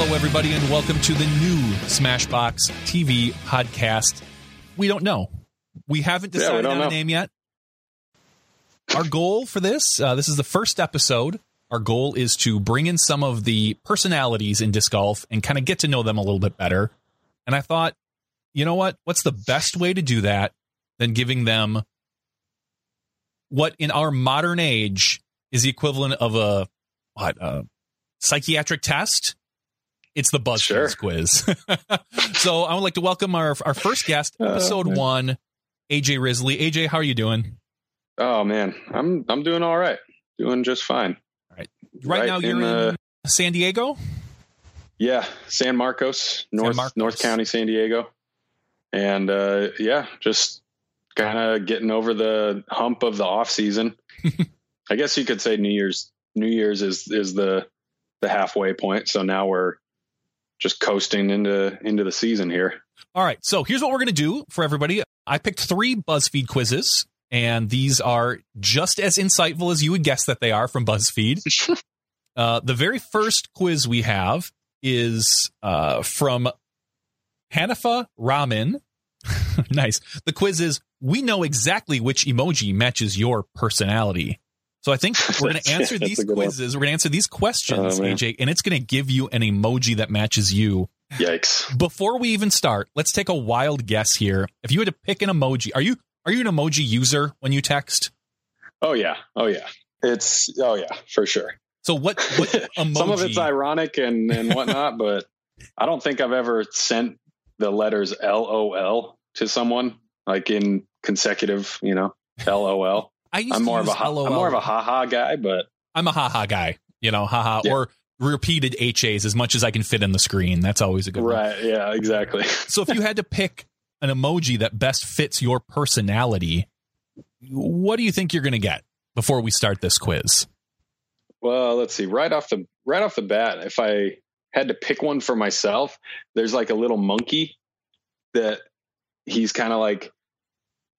Hello, everybody, and welcome to the new Smashbox TV podcast. We don't know. We haven't Yeah, we decided on a name yet. Our goal for this, uh, this is the first episode. Our goal is to bring in some of the personalities in disc golf and kind of get to know them a little bit better. And I thought, you know what? What's the best way to do that than giving them what in our modern age is the equivalent of a what a psychiatric test? It's the BuzzFeed Sure. quiz. so I would like to welcome our our first guest, Oh, episode man. one, AJ Risley. AJ, how are you doing? Oh man, I'm I'm doing all right. Doing just fine. Right, Right now you're in in, San Diego. Yeah, San Marcos, North Marcos. North County, San Diego. And uh yeah, just kind of getting over the hump of the off season. I guess you could say New Year's New Year's is is the the halfway point. So now we're just coasting into into the season here. All right. So here's what we're going to do for everybody. I picked three BuzzFeed quizzes, and these are just as insightful as you would guess that they are from BuzzFeed. uh, the very first quiz we have is uh, from Hanifa Ramen. nice. The quiz is We know exactly which emoji matches your personality. So I think we're going to answer these good one. quizzes. We're going to answer these questions, Oh. AJ, and it's going to give you an emoji that matches you. Yikes. Before we even start, let's take a wild guess here. If you had to pick an emoji, are you are you an emoji user when you text? Oh yeah. Oh yeah. It's oh yeah, for sure. So what what emoji? Some of it's ironic and, and whatnot, but I don't think I've ever sent the letters LOL to someone like in consecutive, you know, LOL. I used I'm to more of a ha-. I'm more of a haha guy, but I'm a haha guy. You know, haha Yeah. or repeated HAs as much as I can fit in the screen. That's always a good one. right, yeah, exactly. So if you had to pick an emoji that best fits your personality, what do you think you're going to get before we start this quiz? Well, let's see. Right off the right off the bat, if I had to pick one for myself, there's like a little monkey that he's kind of like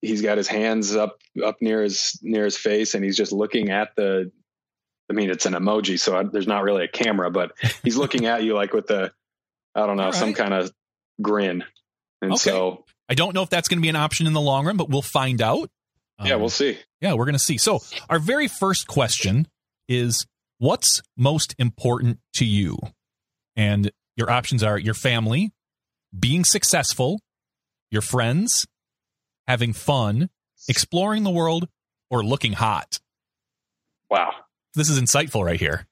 he's got his hands up up near his near his face and he's just looking at the I mean it's an emoji so I, there's not really a camera but he's looking at you like with the I don't know All some kind of grin. And Okay. so I don't know if that's going to be an option in the long run, but we'll find out. yeah, Um, we'll see. Yeah, we're going to see. So, our very first question is what's most important to you? And your options are your family, being successful, your friends, having fun, exploring the world, or looking hot. Wow. This is insightful right here.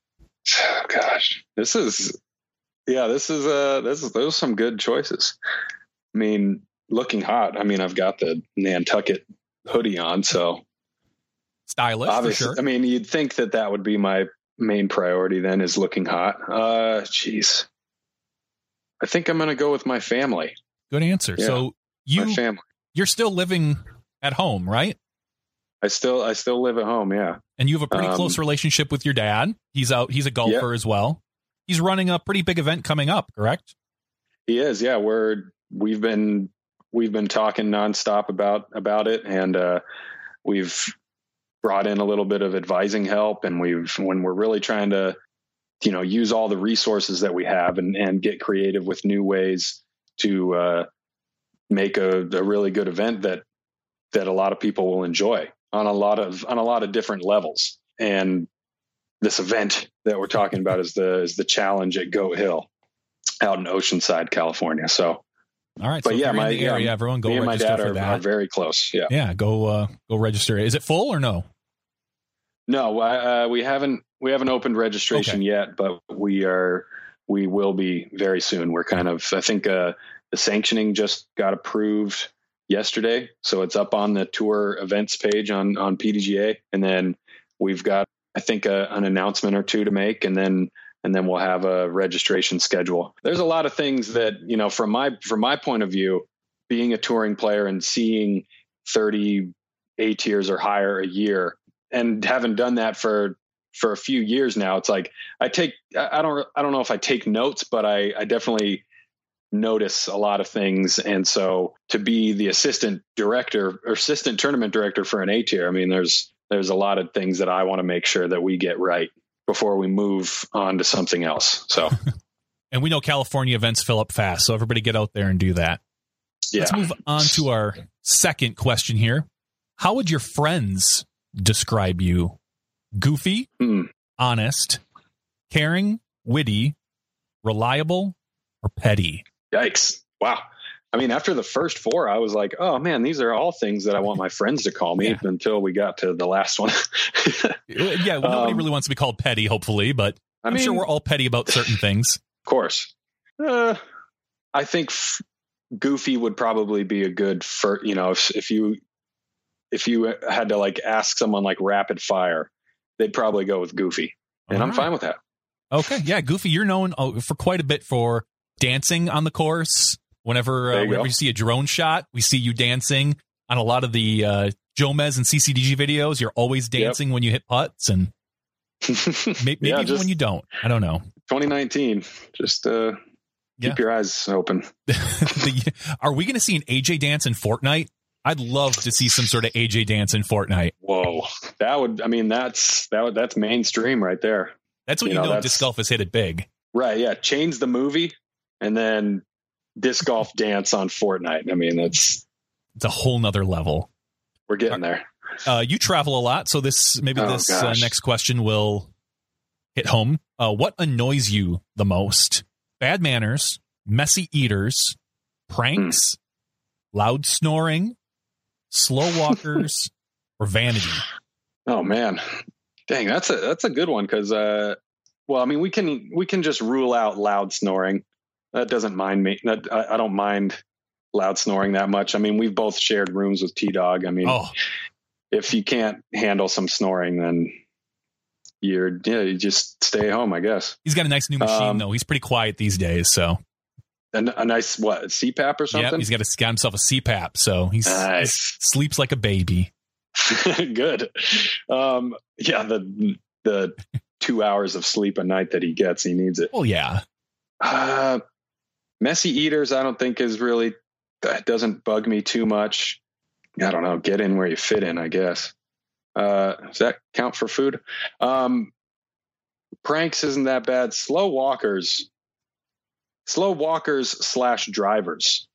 Oh, gosh, this is yeah, this is uh this is those are some good choices. I mean, looking hot. I mean, I've got the Nantucket hoodie on, so Stylish obviously, for sure. I mean, you'd think that that would be my main priority. Then is looking hot. Uh, jeez, I think I'm gonna go with my family. Good answer. Yeah. So, you family. You're still living at home, right? I still I still live at home. Yeah. And you have a pretty Um, close relationship with your dad. He's out he's a golfer as well. He's running a pretty big event coming up, correct? He is, yeah. We're we've been we've been talking nonstop about about it, and uh, we've brought in a little bit of advising help, and we've when we're really trying to, you know, use all the resources that we have and and get creative with new ways to uh, make a, a really good event that that a lot of people will enjoy on a lot of on a lot of different levels. And this event that we're talking about is the is the challenge at Goat Hill out in Oceanside, California. So, All right. but so yeah, my area, yeah, everyone go me and my dad are, are very close. Yeah. yeah, go uh, go register. Is it full or no? No, uh, we haven't we haven't opened registration yet, but we are we will be very soon. We're kind of I think uh, the sanctioning just got approved yesterday, so it's up on the tour events page on on PDGA, and then we've got I think a, an announcement or two to make, and then and then we'll have a registration schedule. There's a lot of things that you know from my from my point of view, being a touring player and seeing 30 A tiers or higher a year, and having done that for for a few years now, it's like I take I don't I don't know if I take notes, but I I definitely notice a lot of things. And so to be the assistant director or assistant tournament director for an A tier, I mean, there's there's a lot of things that I want to make sure that we get right before we move on to something else. So And we know California events fill up fast, so everybody get out there and do that. Yeah. Let's move on to our second question here. How would your friends describe you? Goofy, Hmm. honest, caring, witty, reliable, or petty? Yikes. Wow. I mean, after the first four, I was like, oh man, these are all things that I want my friends to call me Yeah. until we got to the last one. Yeah, well, nobody Um, really wants to be called petty, hopefully, but I I'm mean, sure we're all petty about certain things. of course. Uh, I think f- Goofy would probably be a good for you know if if you if you had to like ask someone like rapid fire, they'd probably go with Goofy, and I'm fine with that. Okay, yeah, Goofy, you're known uh, for quite a bit for dancing on the course. Whenever uh, you whenever go. you see a drone shot, we see you dancing on a lot of the uh, Jomez and CCDG videos. You're always Yep. dancing when you hit putts, and may- maybe yeah, even when you don't. I don't know. 2019. Just uh, Yeah. keep your eyes open. The- are we going to see an AJ dance in Fortnite? I'd love to see some sort of AJ dance in Fortnite. Whoa, that would. I mean, that's that. Would, that's mainstream right there. That's when You you, know, know, disc golf has hit it big. Right. Yeah. Change the movie and then disc golf dance on Fortnite. I mean, that's It's a whole nother level. we're getting there. Uh, you travel a lot, so this maybe Oh, this uh, next question will hit home. Uh, what annoys you the most? Bad manners, messy eaters, pranks, Hmm. loud snoring, slow walkers, or vanity. Oh man, dang, that's a that's a good one because, uh, well, I mean, we can we can just rule out loud snoring. That doesn't mind me. That I, I don't mind loud snoring that much. I mean, we've both shared rooms with T Dog. I mean, Oh, if you can't handle some snoring, then you're yeah, you just stay home, I guess. he's got a nice new machine Um, though. He's pretty quiet these days, so And a nice what CPAP or something? yeah, he's got, a, got himself a CPAP, so he's Nice. sleeps like a baby. Good. Um, yeah, the the two hours of sleep a night that he gets, he needs it. Well, yeah, Uh, messy eaters, I don't think is really that doesn't bug me too much. I don't know. Get in where you fit in, I guess. Uh, does that count for food? Um, pranks isn't that bad. Slow walkers, slow walkers slash drivers.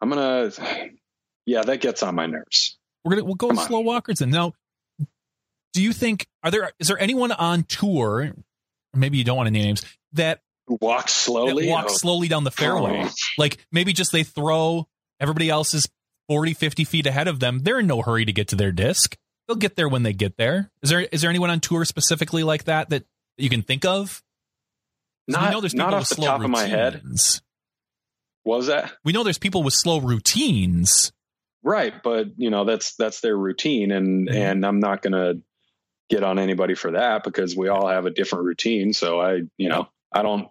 I'm gonna, yeah, that gets on my nerves. we're gonna we'll go Come with on. slow walkers. And now, do you think are there is there anyone on tour? Maybe you don't want to name names that Walk slowly. walk Oh, slowly down the fairway. oh. Like maybe just they throw everybody else is 40, 50 feet ahead of them. They're in no hurry to get to their disc. They'll get there when they get there. Is there is there anyone on tour specifically like that that, that you can think of Not, we know there's people not with off the slow top of my head. routines. What was that? We know there's people with slow routines. Right, but you know that's that's their routine, and Mhm. and I'm not gonna get on anybody for that because we all have a different routine. So I, you know, I don't.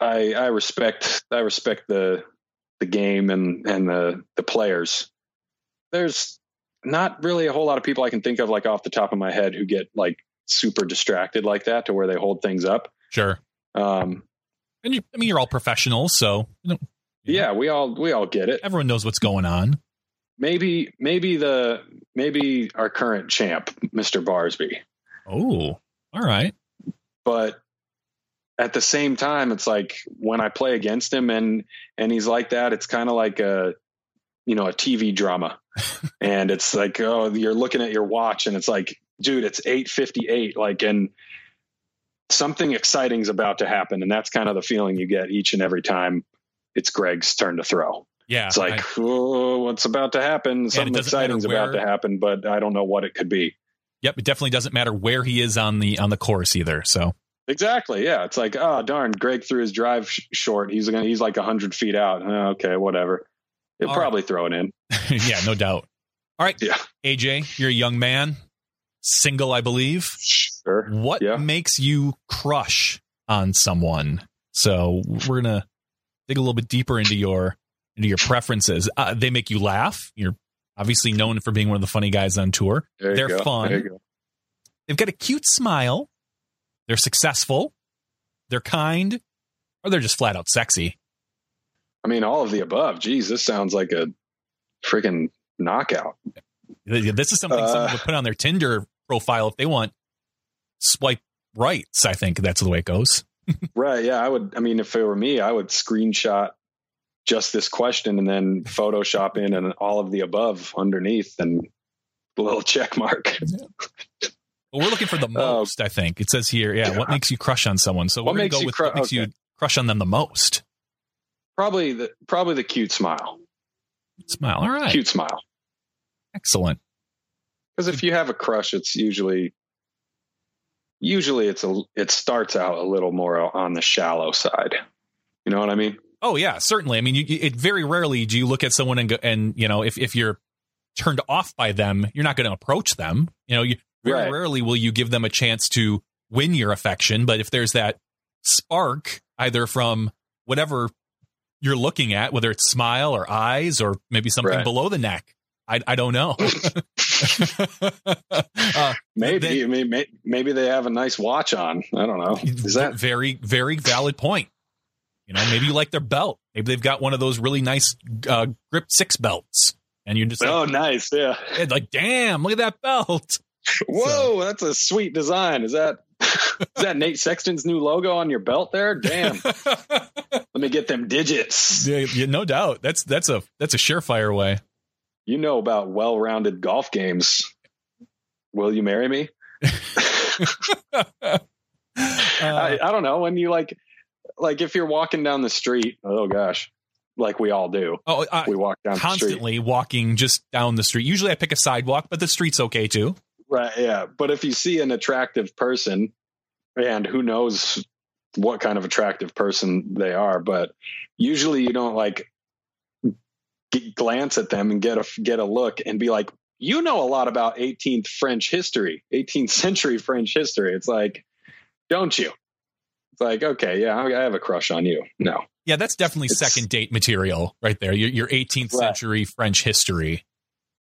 I I respect I respect the the game and and the the players. There's not really a whole lot of people I can think of like off the top of my head who get like super distracted like that to where they hold things up. Sure. Um, And you, I mean, you're all professionals, so you know, yeah, we all we all get it. everyone knows what's going on. Maybe maybe the maybe our current champ, Mr. Barsby. Oh, all right. but at the same time it's like when i play against him and and he's like that it's kind of like a you know a tv drama and it's like oh you're looking at your watch and it's like dude it's 858 like and something exciting's about to happen and that's kind of the feeling you get each and every time it's greg's turn to throw Yeah. it's like I- oh what's about to happen something exciting's about where- where- to happen but i don't know what it could be yep. It definitely doesn't matter where he is on the on the course either. So Exactly. Yeah. It's like, oh darn, Greg threw his drive sh- short. He's gonna. He's like hundred feet out. Uh, okay, whatever. He'll All probably throw it in. yeah, no doubt. All right. Yeah. AJ, you're a young man, single, I believe. Sure. What Yeah. makes you crush on someone? So we're gonna dig a little bit deeper into your into your preferences. Uh, they make you laugh. You're obviously known for being one of the funny guys on tour. They're go. fun. There you go. They've got a cute smile. They're successful. They're kind, or they're just flat out sexy. I mean, all of the above. Geez, this sounds like a freaking knockout. This is something Uh, someone would put on their Tinder profile if they want swipe rights. I think that's the way it goes. right. Yeah. I would, I mean, if it were me, I would screenshot just this question and then Photoshop in and all of the above underneath and a little check mark. Well, we're looking for the oh. most, I think. It says here, yeah, what makes you crush on someone? So what we're to go with cru- what makes okay. you crush on them the most. Probably the probably the cute smile. Smile. All right. Cute smile. Excellent. Because if you have a crush, it's usually usually it's a it starts out a little more on the shallow side. You know what I mean? Oh yeah, certainly. I mean, you, it very rarely do you look at someone and go, and you know if if you're turned off by them, you're not going to approach them. You know, you very right. rarely will you give them a chance to win your affection. But if there's that spark, either from whatever you're looking at, whether it's smile or eyes or maybe something right. below the neck. I, I don't know. uh, maybe, then, maybe maybe they have a nice watch on. I don't know. Is that very very valid point? You know, maybe you like their belt. Maybe they've got one of those really nice uh, grip six belts, and you're just like, oh, nice, yeah. Like, damn, look at that belt. Whoa, so, that's a sweet design. Is that is that Nate Sexton's new logo on your belt there? Damn. Let me get them digits. Yeah, yeah, no doubt. That's that's a that's a surefire way. You know about well-rounded golf games. Will you marry me? uh, I, I don't know. When you like like if you're walking down the street, oh gosh, like we all do. Oh, I, we walk down constantly walking just down the street. Usually, I pick a sidewalk, but the street's okay too. Right. Yeah. But if you see an attractive person, and who knows what kind of attractive person they are, but usually you don't like glance at them and get a get a look and be like, you know a lot about 18th French history, 18th century French history. It's like, don't you? It's like, okay, yeah, I have a crush on you. No. Yeah, that's definitely it's, second date material right there. Your, your 18th right. century French history.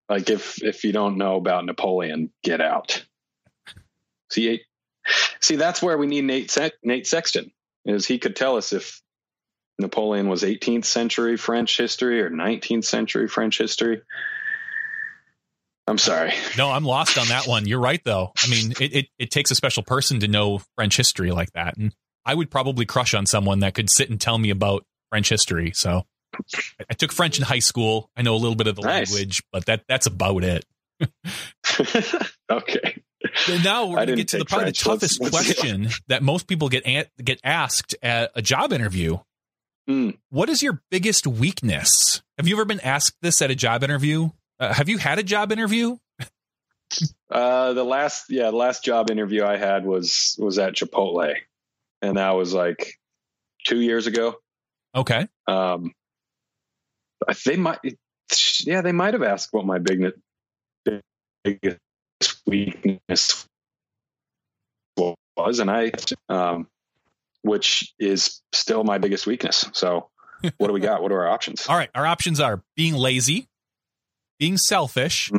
Like if if you don't know about Napoleon, get out. See, see, that's where we need Nate Se- Nate Sexton. Is he could tell us if Napoleon was 18th century French history or 19th century French history. I'm sorry. No, I'm lost on that one. You're right, though. I mean, it, it, it, takes a special person to know French history like that. And I would probably crush on someone that could sit and tell me about French history. So I took French in high school. I know a little bit of the nice. language, but that that's about it. okay. Now we're going to get to the, probably French. the toughest let's, let's question that most people get an, get asked at a job interview. Mm. What is your biggest weakness? Have you ever been asked this at a job interview? Uh, have you had a job interview? uh, the last, yeah, the last job interview I had was was at Chipotle, and that was like two years ago. Okay. Um, they might, yeah, they might have asked what my biggest weakness was, and I, um, which is still my biggest weakness. So, what do we got? What are our options? All right, our options are being lazy, being selfish, mm-hmm.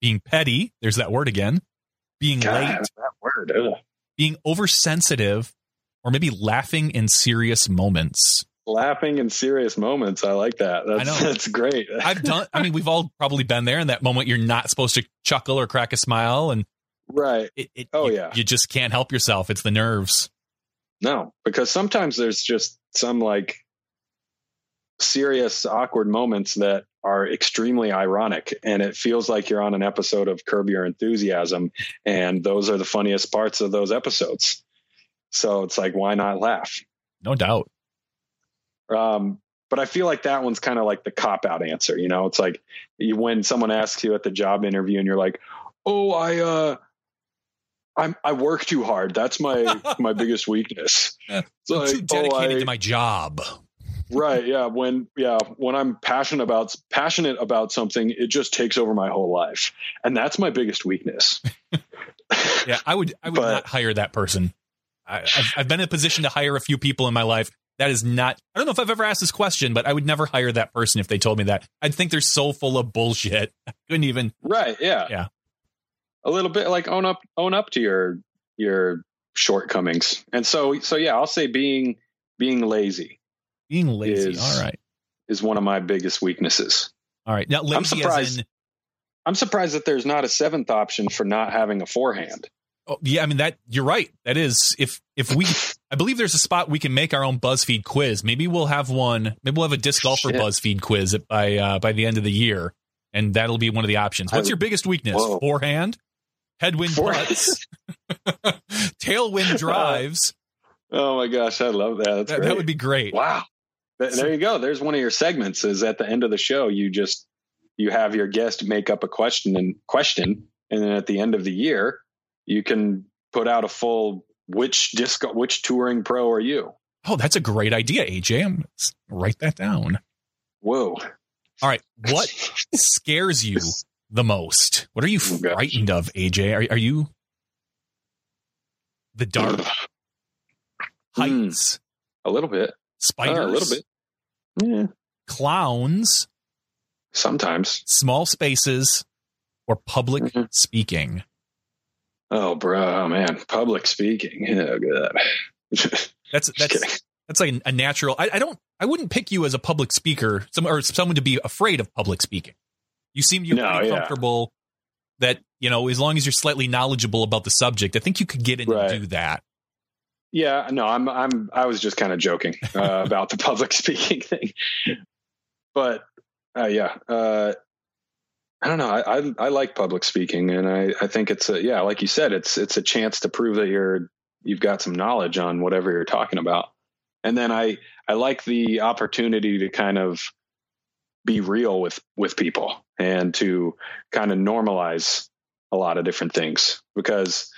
being petty. There's that word again. Being God, late. That word. Being oversensitive, or maybe laughing in serious moments laughing in serious moments. I like that. That's, that's great. I've done, I mean, we've all probably been there in that moment. You're not supposed to chuckle or crack a smile. And right. It, it, oh you, yeah. You just can't help yourself. It's the nerves. No, because sometimes there's just some like serious, awkward moments that are extremely ironic. And it feels like you're on an episode of Curb Your Enthusiasm. And those are the funniest parts of those episodes. So it's like, why not laugh? No doubt. Um, but I feel like that one's kind of like the cop out answer. You know, it's like you, when someone asks you at the job interview and you're like, "Oh, I uh, I I work too hard. That's my my biggest weakness." It's like, too dedicated oh, I, to my job. right. Yeah. When yeah when I'm passionate about passionate about something, it just takes over my whole life, and that's my biggest weakness. yeah, I would I would but, not hire that person. I, I've, I've been in a position to hire a few people in my life that is not, I don't know if I've ever asked this question, but I would never hire that person if they told me that. I'd think they're so full of bullshit. I couldn't even. Right. Yeah. Yeah. A little bit like own up, own up to your, your shortcomings. And so, so yeah, I'll say being, being lazy. Being lazy. Is, All right. Is one of my biggest weaknesses. All right. Now, I'm surprised. In, I'm surprised that there's not a seventh option for not having a forehand. Oh, yeah, I mean that you're right. That is if if we I believe there's a spot we can make our own BuzzFeed quiz. Maybe we'll have one. Maybe we'll have a disc golfer Shit. BuzzFeed quiz by uh, by the end of the year, and that'll be one of the options. What's your biggest weakness? Whoa. Forehand, headwind putts, tailwind drives. oh my gosh, I love that. That, that would be great. wow. Th- There you go. There's one of your segments. Is at the end of the show, you just you have your guest make up a question and question, and then at the end of the year, you can put out a full which disc which touring pro are you? Oh, that's a great idea, AJ. I'm write that down. Whoa. All right, what scares you the most? What are you Oh, frightened of, AJ? Are, are you the dark Hmm. heights, A little bit. spiders, Uh, a little bit. Yeah. clowns, Sometimes. small spaces, or public Mhm. speaking? Oh, bro, oh, man, public speaking. Oh, God. Just That's kidding. that's that's like a natural. I, I don't. I wouldn't pick you as a public speaker, some or someone to be afraid of public speaking. You seem you're No, pretty yeah. comfortable. That you know, as long as you're slightly knowledgeable about the subject, I think you could get in Right. and do that. Yeah, no, I'm I'm I was just kind of joking uh, about the public speaking thing, but uh, yeah, uh, I don't know. I, I I like public speaking, and I I think it's a yeah, like you said, it's it's a chance to prove that you're you've got some knowledge on whatever you're talking about, and then I I like the opportunity to kind of be real with with people and to kind of normalize a lot of different things because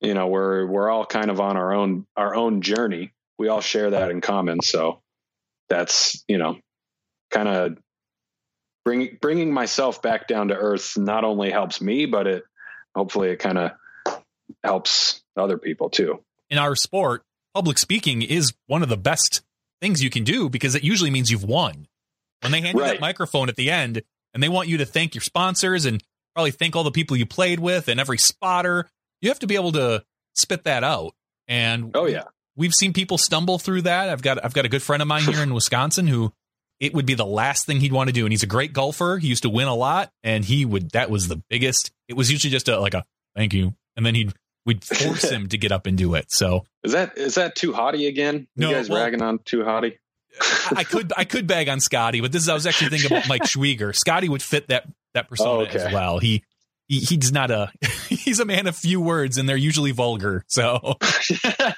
you know we're we're all kind of on our own our own journey. We all share that in common. So that's you know kind of bringing bringing myself back down to earth not only helps me but it hopefully it kind of helps other people too in our sport, public speaking is one of the best things you can do because it usually means you've won. When they hand you that microphone at the end and they want you to thank your sponsors and probably thank all the people you played with and every spotter, you have to be able to spit that out. And oh yeah we've seen people stumble through that. I've got I've got a good friend of mine here in Wisconsin who it would be the last thing he'd want to do. And he's a great golfer. He used to win a lot, and he would that was the biggest. It was usually just a like a thank you, and then he'd we'd force him to get up and do it. So is that is that too hotty again No, you guys well- ragging on too hotty I, I could I could bag on Scotty, but this is I was actually thinking about Mike Schwieger. Scotty would fit that that persona Oh, okay. as well. He. He, he's not a he's a man of few words and they're usually vulgar so.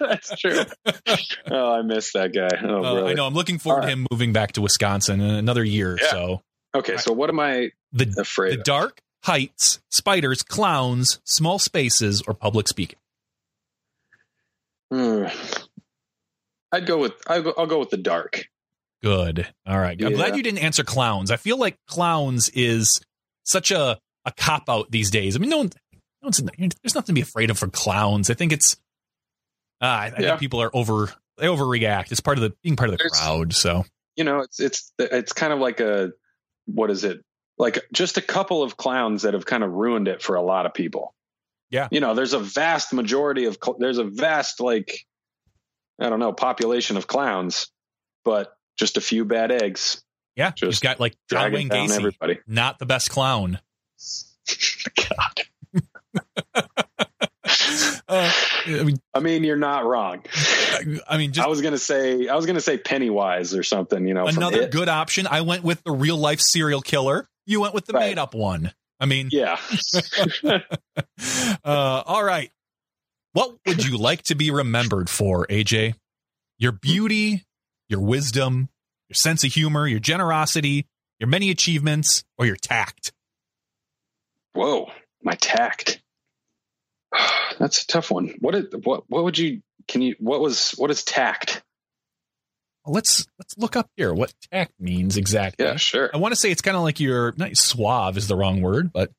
That's true. Oh i missed that guy. Oh uh, i know i'm looking forward to him moving back to wisconsin in another year Yeah. so. Okay so what am i the afraid the of? dark heights spiders clowns small spaces or public speaking? Hmm. I'd go with I'll go, I'll go with the dark. good. All right. I'm glad you didn't answer clowns. I feel like clowns is such a a cop out these days i mean no one no one's, there's nothing to be afraid of for clowns i think it's uh, I, I think people are over they overreact it's part of the being part of the crowd so You know, it's it's it's kind of like a what is it? Like just a couple of clowns that have kind of ruined it for a lot of people. Yeah. You know, there's a vast majority of cl- there's a vast like I don't know population of clowns, but just a few bad eggs yeah you've Just got like John Wayne Gacy everybody. not the best clown God. uh, I mean, I mean, you're not wrong. I mean, just I was gonna say I was gonna say Pennywise or something. You know, another good option. I went with the real life serial killer. You went with the Right. made up one. I mean, Yeah. uh, all right. What would you like to be remembered for, AJ? Your beauty, your wisdom, your sense of humor, your generosity, your many achievements, or your tact? Whoa, my tact. That's a tough one. What is what what would you can you what was what is tact? Let's let's look up here what tact means exactly. Yeah, sure. I want to say it's kind of like your not suave is the wrong word, but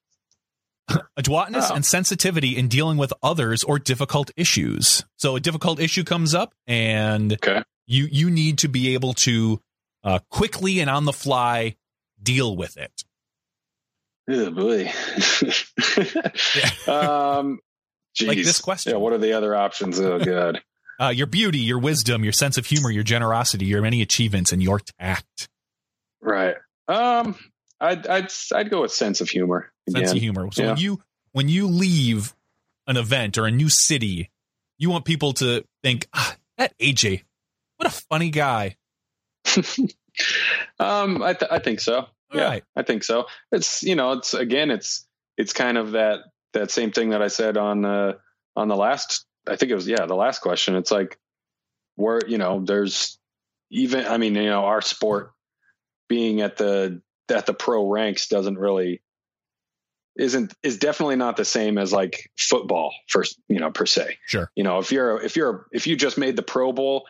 adroitness Oh. and sensitivity in dealing with others or difficult issues. So a difficult issue comes up, and Okay. you you need to be able to uh, quickly and on the fly deal with it. Oh boy. um Like this question. Yeah, what are the other options? Oh god. Uh, your beauty, your wisdom, your sense of humor, your generosity, your many achievements, and your tact, right. Um I'd I'd I'd go with sense of humor. sense of humor. So Yeah. when you when you leave an event or a new city, you want people to think, ah, That AJ, what a funny guy. um, I th- I think so. All yeah, right. I think so. It's you know, it's again, it's it's kind of that that same thing that I said on uh, on the last. I think it was yeah, the last question. It's like where you know, there's even. I mean, you know, our sport being at the at the pro ranks doesn't really isn't is definitely not the same as like football first you know per se sure you know if you're if you're if you just made the pro bowl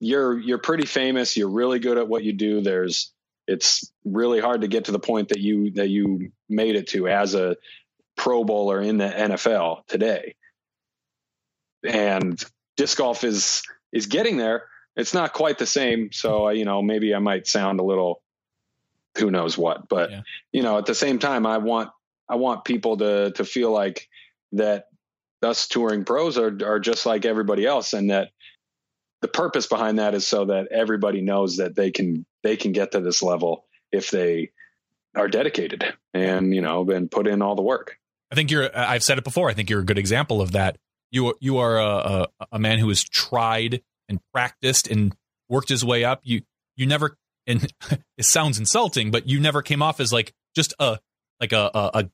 you're you're pretty famous you're really good at what you do there's it's really hard to get to the point that you that you made it to as a pro bowler in the NFL today. And disc golf is is getting there. It's not quite the same. So you know maybe i might sound a little who knows what but yeah. you know at the same time i want I want people to to feel like that us touring pros are are just like everybody else, and that the purpose behind that is so that everybody knows that they can they can get to this level if they are dedicated and you know and put in all the work. I think you're. I've said it before. I think you're a good example of that. You you are a, a, a man who has tried and practiced and worked his way up. You you never and it sounds insulting, but you never came off as like just a like a, a, a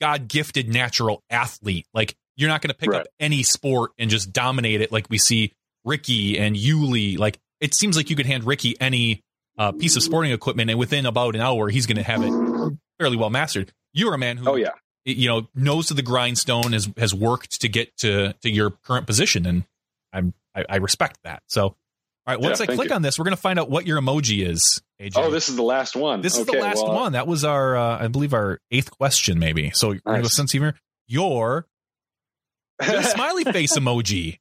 God gifted natural athlete. Like you're not going to pick right. up any sport and just dominate it like we see Ricky and Yuli. Like it seems like you could hand Ricky any uh, piece of sporting equipment, and within about an hour, he's going to have it fairly well mastered. You're a man who, oh yeah, you know, knows to the grindstone has has worked to get to to your current position, and I'm I, I respect that. So all right, once yeah, I click you. on this, we're going to find out what your emoji is. AJ. Oh, this is the last one. This okay, is the last well, one. That was our, uh, I believe, our eighth question, maybe. So, nice. sense humor. Your smiley face emoji.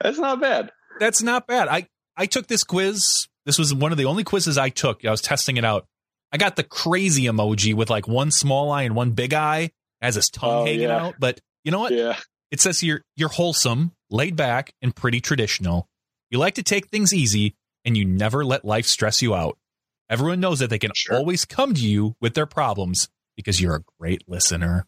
That's not bad. That's not bad. I I took this quiz. This was one of the only quizzes I took. I was testing it out. I got the crazy emoji with like one small eye and one big eye as his tongue oh, hanging yeah. out. But you know what? Yeah. It says you're you're wholesome, laid back, and pretty traditional. You like to take things easy and you never let life stress you out. Everyone knows that they can sure. always come to you with their problems because you're a great listener.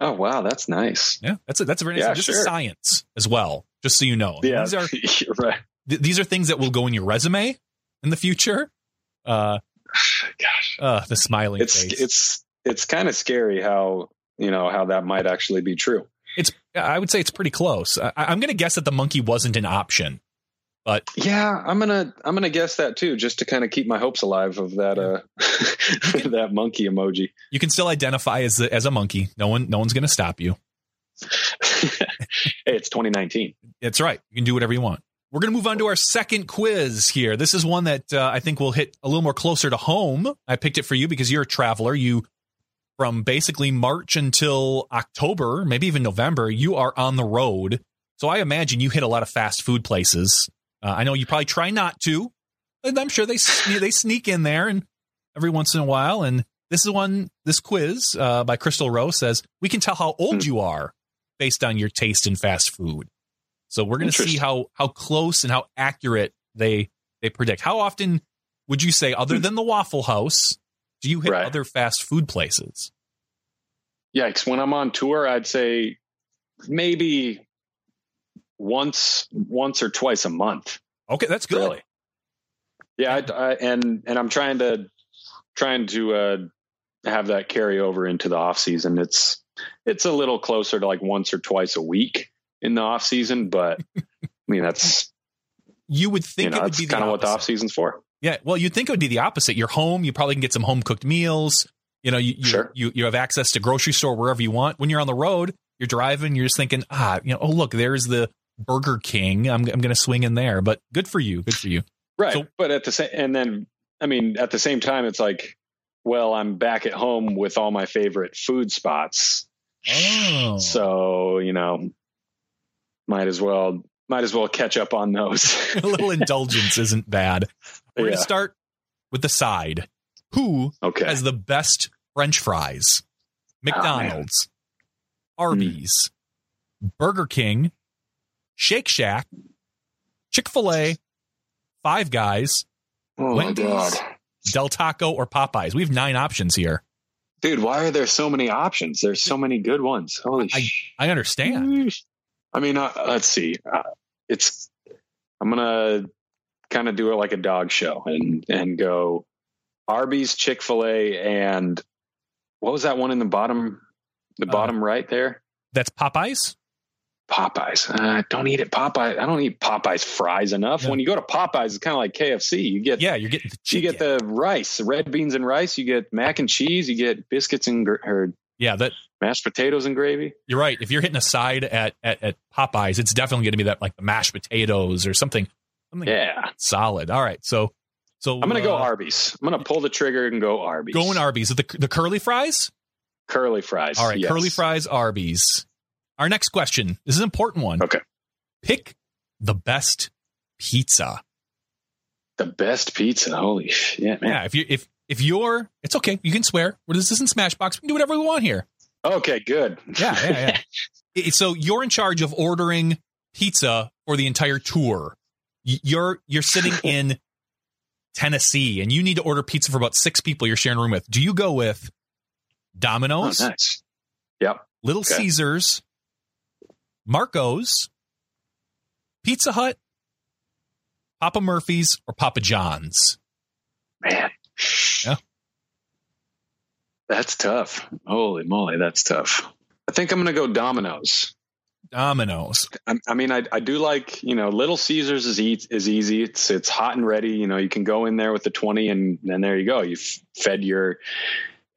Oh wow, that's nice. Yeah, that's a, that's a very nice. Yeah, just sure. science as well. Just so you know, yeah, these are right. Th- these are things that will go in your resume in the future. Uh, Gosh, uh, the smiling it's, face. It's it's kind of scary how you know how that might actually be true. It's I would say it's pretty close. I, I'm going to guess that the monkey wasn't an option but yeah, I'm gonna I'm gonna guess that too, just to kind of keep my hopes alive of that uh that monkey emoji. You can still identify as a, as a monkey. No one no one's gonna stop you. hey, it's 2019. That's right. You can do whatever you want. We're going to move on to our second quiz here. This is one that uh, I think will hit a little more closer to home. I picked it for you because you're a traveler. You, from basically March until October, maybe even November, you are on the road. So I imagine you hit a lot of fast food places. Uh, I know you probably try not to, and I'm sure they they sneak in there and every once in a while. And this is one this quiz uh, by Crystal Rowe says we can tell how old hmm. you are based on your taste in fast food. So we're going to see how how close and how accurate they they predict. How often would you say, other than the Waffle House, do you hit right. other fast food places? Yikes! When I'm on tour, I'd say maybe once once or twice a month. Okay, that's good. Really. Yeah, I, I, and and I'm trying to trying to uh, have that carry over into the off season. It's it's a little closer to like once or twice a week in the off season, but I mean that's you would think you know, it would be kind of what the off season's for. Yeah, well, you'd think it would be the opposite. You're home, you probably can get some home cooked meals. You know, you you, sure. you you have access to grocery store wherever you want. When you're on the road, you're driving, you're just thinking, ah, you know, oh look, there's the Burger King. I'm I'm going to swing in there, but good for you. Good for you. Right. So, but at the same, and then I mean, at the same time, it's like, well, I'm back at home with all my favorite food spots. Oh. So you know, might as well might as well catch up on those. A little indulgence isn't bad. We're yeah. to start with the side. Who okay. has the best French fries? McDonald's, oh, Arby's, mm. Burger King, Shake Shack, Chick fil A, Five Guys, oh Wendy's, Del Taco, or Popeyes. We have nine options here. Dude, why are there so many options? There's so many good ones. Holy I, I understand. I mean, uh, let's see. Uh, it's I'm gonna kind of do it like a dog show and and go Arby's, Chick Fil A, and what was that one in the bottom, the uh, bottom right there? That's Popeyes. Popeyes. Uh, don't eat it. Popeyes. I don't eat Popeyes fries enough. When you go to Popeyes, it's kind of like KFC. You get yeah, you're getting the you get the rice, red beans and rice. You get mac and cheese. You get biscuits and or yeah, that mashed potatoes and gravy. You're right. If you're hitting a side at at, at Popeyes, it's definitely going to be that like the mashed potatoes or something. something yeah, solid. All right, so so I'm going to uh, go Arby's. I'm going to pull the trigger and go Arby's. Going Arby's. The the curly fries. Curly fries. All right, yes. curly fries, Arby's. Our next question. This is an important one. Okay. Pick the best pizza. The best pizza. Holy shit, man. Yeah, if you if if you're it's okay, you can swear. This isn't Smashbox. We can do whatever we want here. Okay, good. Yeah, yeah, yeah. so you're in charge of ordering pizza for the entire tour. You're you're sitting in Tennessee and you need to order pizza for about six people you're sharing a room with. Do you go with Domino's? Oh, nice. Yep. Little okay. Caesars, Marco's, Pizza Hut, Papa Murphy's, or Papa John's? Man. Yeah. That's tough. Holy moly, that's tough. I think I'm going to go Domino's. Domino's. I, I mean, I, I do like you know Little Caesars is eat is easy. It's it's hot and ready. You know, you can go in there with the twenty, and then there you go. You fed your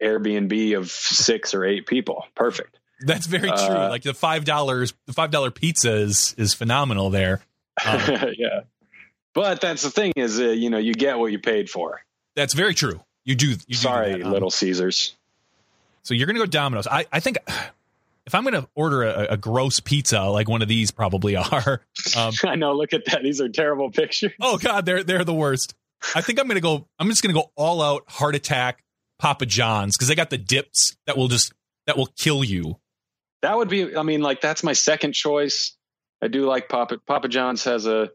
Airbnb of six or eight people. Perfect. That's very true. Uh, like the five dollars, the five dollar pizza is is phenomenal there. Um, yeah, but that's the thing is, uh, you know, you get what you paid for. That's very true. You do. You Sorry, do um, Little Caesars. So you're going to go Domino's. I, I think if I'm going to order a, a, gross pizza like one of these probably are. Um, I know. Look at that. These are terrible pictures. Oh God, they're they're the worst. I think I'm going to go. I'm just going to go all out heart attack Papa John's because they got the dips that will just that will kill you. That would be. I mean, like that's my second choice. I do like Papa Papa John's has a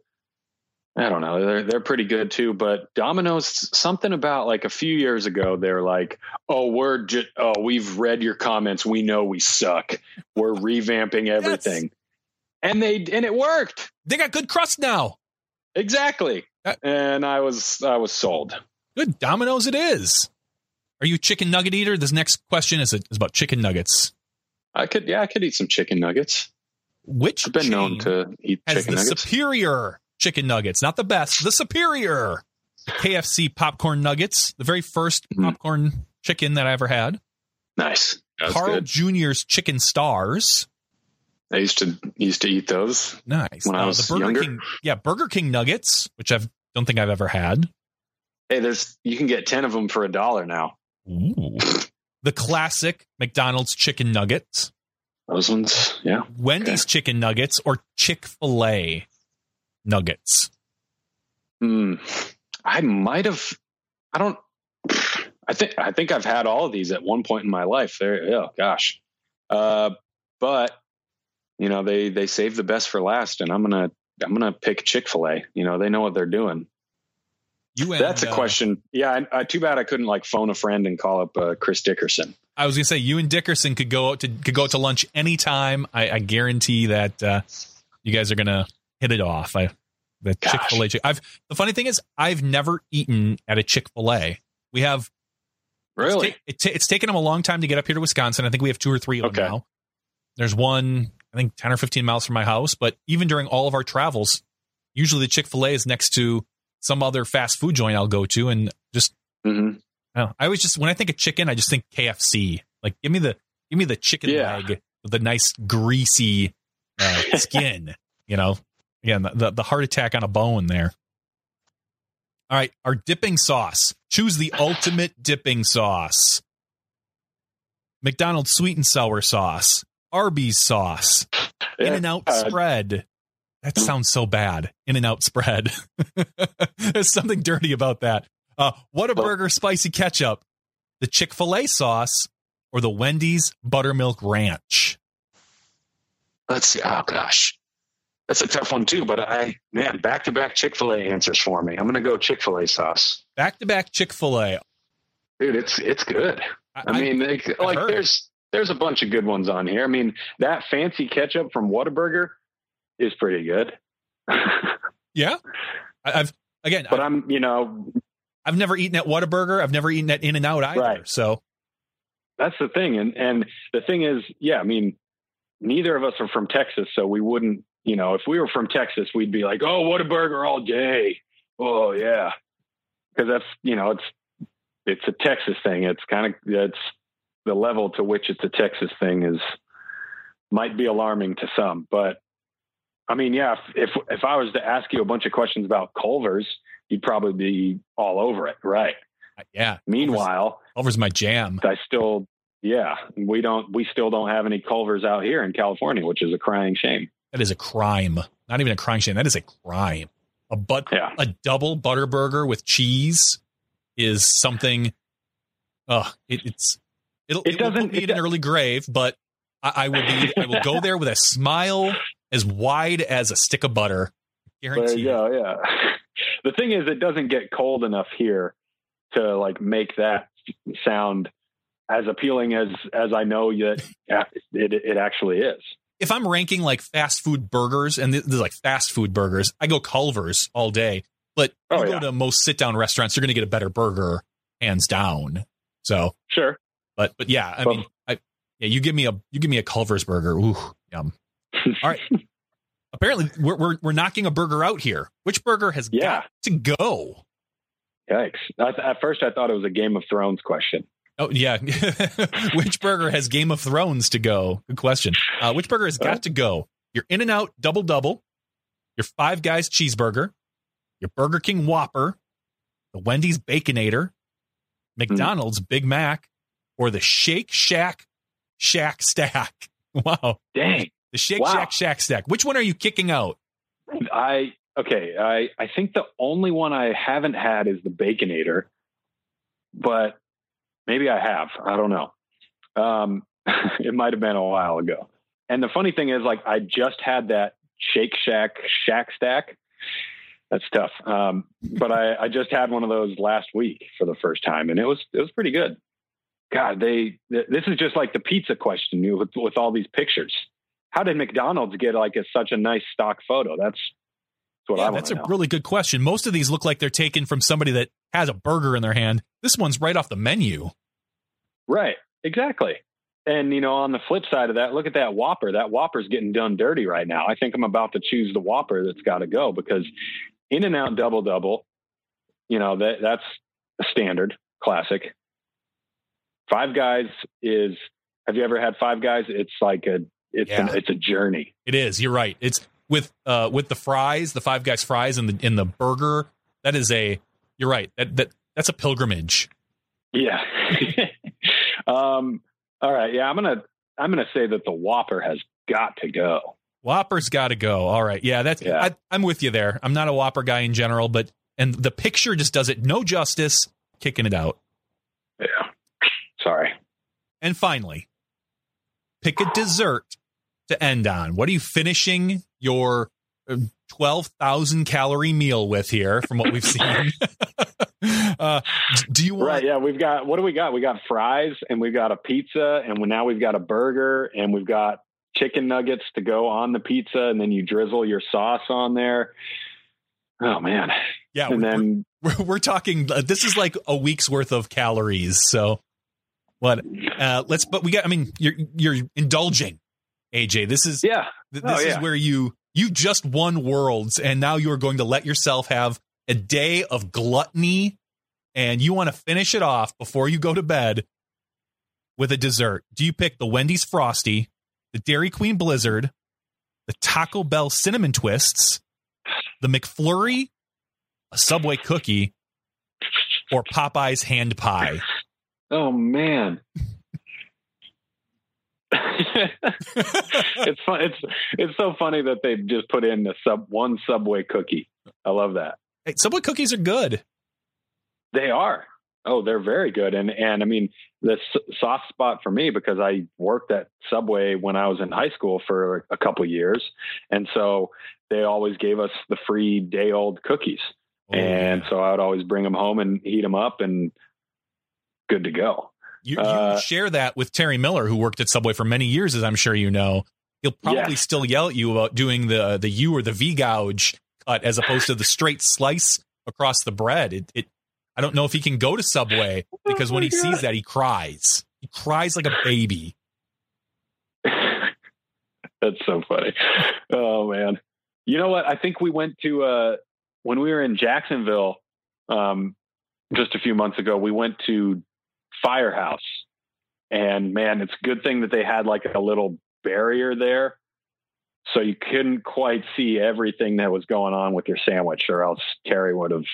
I don't know. They're they're pretty good too. But Domino's, something about like a few years ago, they're like, "Oh, we're just oh, we've read your comments. We know we suck. We're revamping everything," yes. and they and it worked. They got good crust now. Exactly. Uh, and I was I was sold. Good Domino's, it is. Are you chicken nugget eater? This next question is, is about chicken nuggets. I could, yeah, I could eat some chicken nuggets. Which I've been known to eat has chicken the nuggets. superior chicken nuggets, not the best, the superior KFC popcorn nuggets, the very 1st mm-hmm. popcorn chicken that I ever had. Nice. Carl good. Jr.'s chicken stars. I used to used to eat those. Nice. When uh, I was the Burger younger. King, yeah, Burger King nuggets, which I don't think I've ever had. Hey, there's you can get ten of them for a dollar now. Ooh. the classic McDonald's chicken nuggets. Those ones, yeah. Wendy's okay. chicken nuggets or Chick Fil A nuggets? Mm, I might have. I don't. I think I think I've had all of these at one point in my life. There, oh gosh, uh, but you know they they save the best for last, and I'm gonna I'm gonna pick Chick Fil A. You know they know what they're doing. You and, That's a uh, question. Yeah, I, I, too bad I couldn't like phone a friend and call up uh, Chris Dickerson. I was gonna say you and Dickerson could go out to could go out to lunch anytime. I, I guarantee that uh, you guys are gonna hit it off. I the Chick Fil A. I've the funny thing is I've never eaten at a Chick Fil A. We have really it's, ta- it ta- it's, taken them a long time to get up here to Wisconsin. I think we have two or three of okay. them now. There's one I think ten or fifteen miles from my house, but even during all of our travels, usually the Chick Fil A is next to some other fast food joint I'll go to, and just mm-hmm. I, I always just when I think of chicken, I just think KFC. Like give me the give me the chicken yeah. leg with the nice greasy uh, skin. you know, Again, the, the heart attack on a bone there. All right, our dipping sauce. Choose the ultimate dipping sauce. McDonald's sweet and sour sauce, Arby's sauce, In and Out uh, spread. That sounds so bad. In and Out spread. There's something dirty about that. Uh, burger, spicy ketchup, the Chick fil A sauce, or the Wendy's buttermilk ranch? Let's see. Oh, gosh that's a tough one too. But I, man, back to back Chick Fil A answers for me. I'm going to go Chick Fil A sauce. Back to back Chick Fil A. Dude, it's it's good. I, I mean, I, like I there's there's a bunch of good ones on here. I mean, that fancy ketchup from Whataburger is pretty good. Yeah, I, have again, but I've, I'm you know I've never eaten at Whataburger. I've never eaten at In and Out either. Right. So that's the thing, and and the thing is, yeah, I mean, neither of us are from Texas, so we wouldn't, you know, if we were from Texas, we'd be like, oh, Whataburger all day. Oh yeah, because that's you know it's it's a Texas thing. It's kind of it's the level to which it's a Texas thing is might be alarming to some, but I mean, yeah, if, if, if I was to ask you a bunch of questions about Culver's, you'd probably be all over it, right? Uh, yeah. Meanwhile, Culver's my jam. I still, yeah, we don't, we still don't have any Culver's out here in California, which is a crying shame. That is a crime. Not even a crime shame. That is a crime. A but yeah. a double butter burger with cheese is something. Uh, it, it's it'll it, it doesn't put me in an early grave, but I, I will be. I will go there with a smile as wide as a stick of butter. Guaranteed. There you go. Yeah. The thing is, it doesn't get cold enough here to like make that sound as appealing as as I know that it it actually is. If I'm ranking like fast food burgers and there's like fast food burgers, I go Culver's all day. But oh, you oh, go yeah. to most sit down restaurants, you're going to get a better burger, hands down. So sure, but but yeah, I mean, I, yeah, you give me a you give me a Culver's burger, ooh, yum. All right. Apparently, we're, we're, we're knocking a burger out here. Which burger has yeah. got to go? Yikes! At first, I thought it was a Game of Thrones question. Oh yeah, which burger has Game of Thrones to go? Good question. Uh, which burger has got to go? Your In and Out Double Double, your Five Guys Cheeseburger, your Burger King Whopper, the Wendy's Baconator, McDonald's mm. Big Mac, or the Shake Shack Shack Stack. Wow! Dang! The Shake wow. Shack Shack Stack. Which one are you kicking out? I okay. I I think the only one I haven't had is the Baconator, but maybe I have. I don't know. Um, it might have been a while ago. And the funny thing is, like, I just had that Shake Shack Shack Stack. That's tough. Um, but I, I just had one of those last week for the first time, and it was it was pretty good. God, they this is just like the pizza question with with all these pictures how did McDonald's get like a, such a nice stock photo? That's, that's what yeah, That's a know. really good question. Most of these look like they're taken from somebody that has a burger in their hand. This one's right off the menu. Right. Exactly. And you know, on the flip side of that, look at that Whopper. That Whopper's getting done dirty right now. I think I'm about to choose the Whopper that's got to go because In and Out Double Double, you know, that that's a standard classic. Five Guys is. Have you ever had Five Guys? It's like a it's yeah. an, it's a journey. It is. You're right. It's with uh with the fries, the Five Guys fries, and the in the burger. That is a. You're right. That that that's a pilgrimage. Yeah. um. All right. Yeah. I'm gonna I'm gonna say that the Whopper has got to go. Whopper's got to go. All right. Yeah. That's. Yeah. I, I'm with you there. I'm not a Whopper guy in general, but and the picture just does it no justice. Kicking it out. Yeah. Sorry. And finally, pick a dessert to end on. What are you finishing your uh, 12,000 calorie meal with here from what we've seen? uh, do you want- Right. Yeah. We've got, what do we got? We got fries and we've got a pizza and now we've got a burger and we've got chicken nuggets to go on the pizza. And then you drizzle your sauce on there. Oh man. Yeah. And we're, then we're, we're talking, uh, this is like a week's worth of calories. So what, uh, let's, but we got, I mean, you're, you're indulging AJ. This is yeah. Th- this oh, yeah. is where you you just won worlds, and now you are going to let yourself have a day of gluttony, and you want to finish it off before you go to bed with a dessert. Do you pick the Wendy's Frosty, the Dairy Queen Blizzard, the Taco Bell Cinnamon Twists, the McFlurry, a Subway cookie, or Popeye's hand pie? Oh man. it's fun. It's it's so funny that they just put in the sub one Subway cookie. I love that. Hey, Subway cookies are good. They are. Oh, they're very good. And and I mean, the soft spot for me because I worked at Subway when I was in high school for a couple years, and so they always gave us the free day old cookies. Oh, and yeah. so I would always bring them home and heat them up, and good to go. You, you uh, share that with Terry Miller, who worked at Subway for many years, as I'm sure you know. He'll probably still yell at you about doing the the U or the V gouge cut as opposed to the straight slice across the bread. It, it I don't know if he can go to Subway oh because oh when he God. sees that, he cries. He cries like a baby. That's so funny. Oh man. You know what? I think we went to uh when we were in Jacksonville um just a few months ago, we went to Firehouse. And man, it's a good thing that they had like a little barrier there. So you couldn't quite see everything that was going on with your sandwich, or else Carrie would have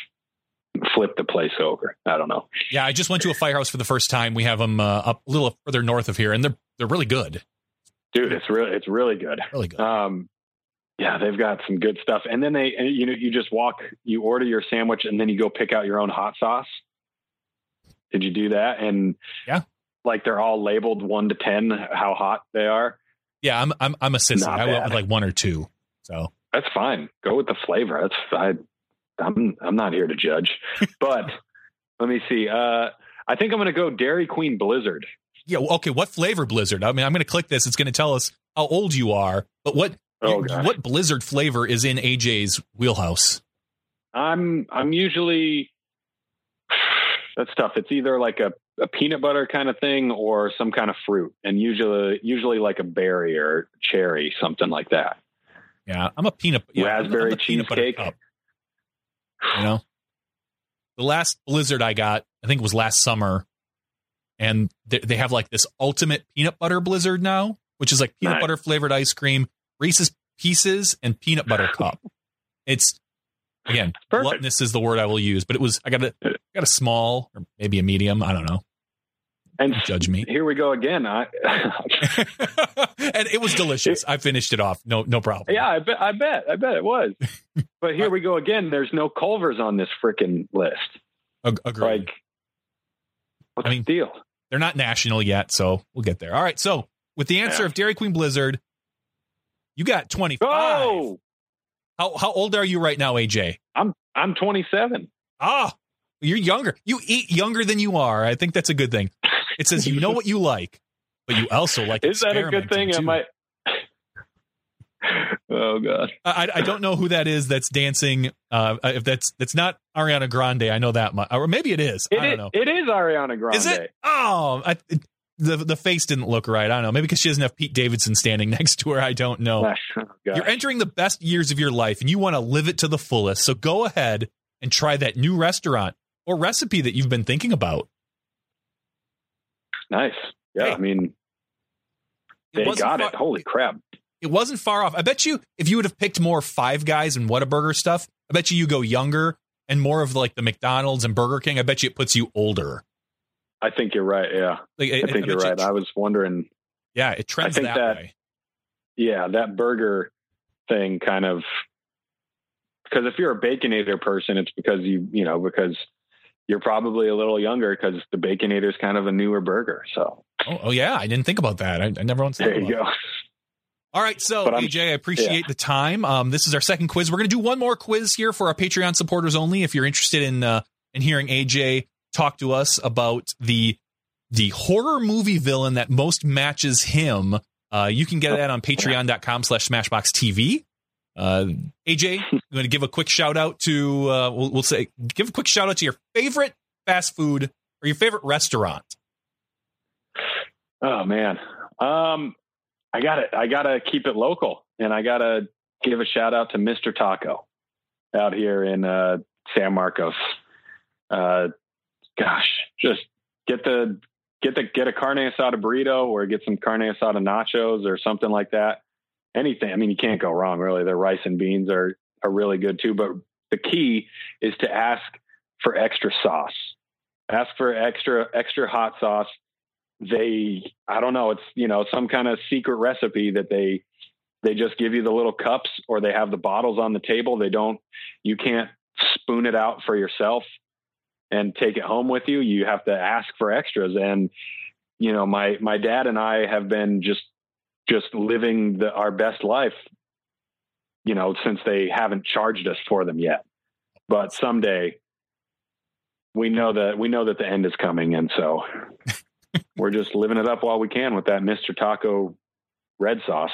flipped the place over. I don't know. Yeah, I just went to a firehouse for the first time. We have them uh, up a little further north of here, and they're they're really good. Dude, it's really it's really good. Really good. Um, yeah, they've got some good stuff. And then they, you know, you just walk, you order your sandwich, and then you go pick out your own hot sauce. Did you do that? And yeah, like they're all labeled one to ten how hot they are. Yeah, I'm I'm I'm a sissy. I went with like one or two. So that's fine. Go with the flavor. That's I I'm I'm not here to judge. But let me see. Uh I think I'm going to go Dairy Queen Blizzard. Yeah. Okay. What flavor Blizzard? I mean, I'm going to click this. It's going to tell us how old you are. But what oh, what Blizzard flavor is in AJ's wheelhouse? I'm I'm usually that's tough. It's either like a, a peanut butter kind of thing or some kind of fruit, and usually usually like a berry or cherry, something like that. Yeah, I'm a peanut yeah, raspberry cheesecake. You know, the last Blizzard I got, I think it was last summer, and they, they have like this ultimate peanut butter Blizzard now, which is like peanut nice. butter flavored ice cream, Reese's Pieces, and peanut butter cup. It's again, gluttonous is the word I will use, but it was I got a got a small or maybe a medium. I don't know. And don't judge me. Here we go again. I and it was delicious. I finished it off. No, no problem. Yeah, I bet. I bet. I bet it was. But here we go again. There's no Culvers on this freaking list. Agreed. Like, what's I mean, the deal? They're not national yet, so we'll get there. All right. So with the answer yeah. of Dairy Queen Blizzard, you got 25. Oh! How how old are you right now, AJ? I'm I'm 27. Ah, you're younger. You eat younger than you are. I think that's a good thing. It says you know what you like, but you also like. Is that a good thing? Am I? oh god. I I don't know who that is that's dancing. Uh, if that's that's not Ariana Grande, I know that much, or maybe it is. It I don't is, know. It is Ariana Grande. Is it? Oh, I, the the face didn't look right. I don't know. Maybe because she doesn't have Pete Davidson standing next to her. I don't know. Oh, You're entering the best years of your life, and you want to live it to the fullest. So go ahead and try that new restaurant or recipe that you've been thinking about. Nice. Yeah, hey, I mean, they got far, it. Holy crap! It wasn't far off. I bet you if you would have picked more Five Guys and Whataburger stuff, I bet you you go younger and more of like the McDonald's and Burger King. I bet you it puts you older. I think you're right. Yeah, like, I, I think I you're right. I was wondering. Yeah, it trends that, that way. Yeah, that burger thing kind of because if you're a baconator person, it's because you you know because you're probably a little younger because the baconator is kind of a newer burger. So. Oh, oh yeah, I didn't think about that. I, I never once. There you go. All right, so AJ, I appreciate yeah. the time. Um, this is our second quiz. We're going to do one more quiz here for our Patreon supporters only. If you're interested in uh, in hearing AJ talk to us about the the horror movie villain that most matches him. Uh, you can get that on patreon.com slash smashbox TV. Uh, AJ, I'm going to give a quick shout out to, uh, we'll, we'll, say, give a quick shout out to your favorite fast food or your favorite restaurant. Oh man. Um, I got it. I got to keep it local and I got to give a shout out to Mr. Taco out here in, uh, San Marcos. Uh, gosh, just get the get the get a carne asada burrito or get some carne asada nachos or something like that. Anything. I mean, you can't go wrong. Really, their rice and beans are are really good too. But the key is to ask for extra sauce. Ask for extra extra hot sauce. They, I don't know. It's you know some kind of secret recipe that they they just give you the little cups or they have the bottles on the table. They don't. You can't spoon it out for yourself and take it home with you. You have to ask for extras. And, you know, my, my dad and I have been just, just living the, our best life, you know, since they haven't charged us for them yet. But someday we know that we know that the end is coming. And so we're just living it up while we can with that Mr. Taco red sauce.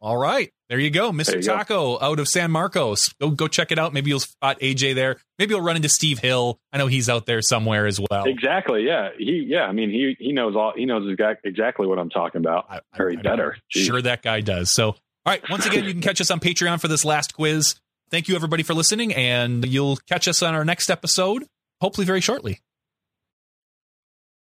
All right. There you go. Mr. You Taco go. out of San Marcos. Go go check it out. Maybe you'll spot AJ there. Maybe you'll run into Steve Hill. I know he's out there somewhere as well. Exactly. Yeah. He yeah, I mean he he knows all he knows exactly what I'm talking about. I, I better. Sure that guy does. So all right, once again, you can catch us on Patreon for this last quiz. Thank you everybody for listening and you'll catch us on our next episode hopefully very shortly.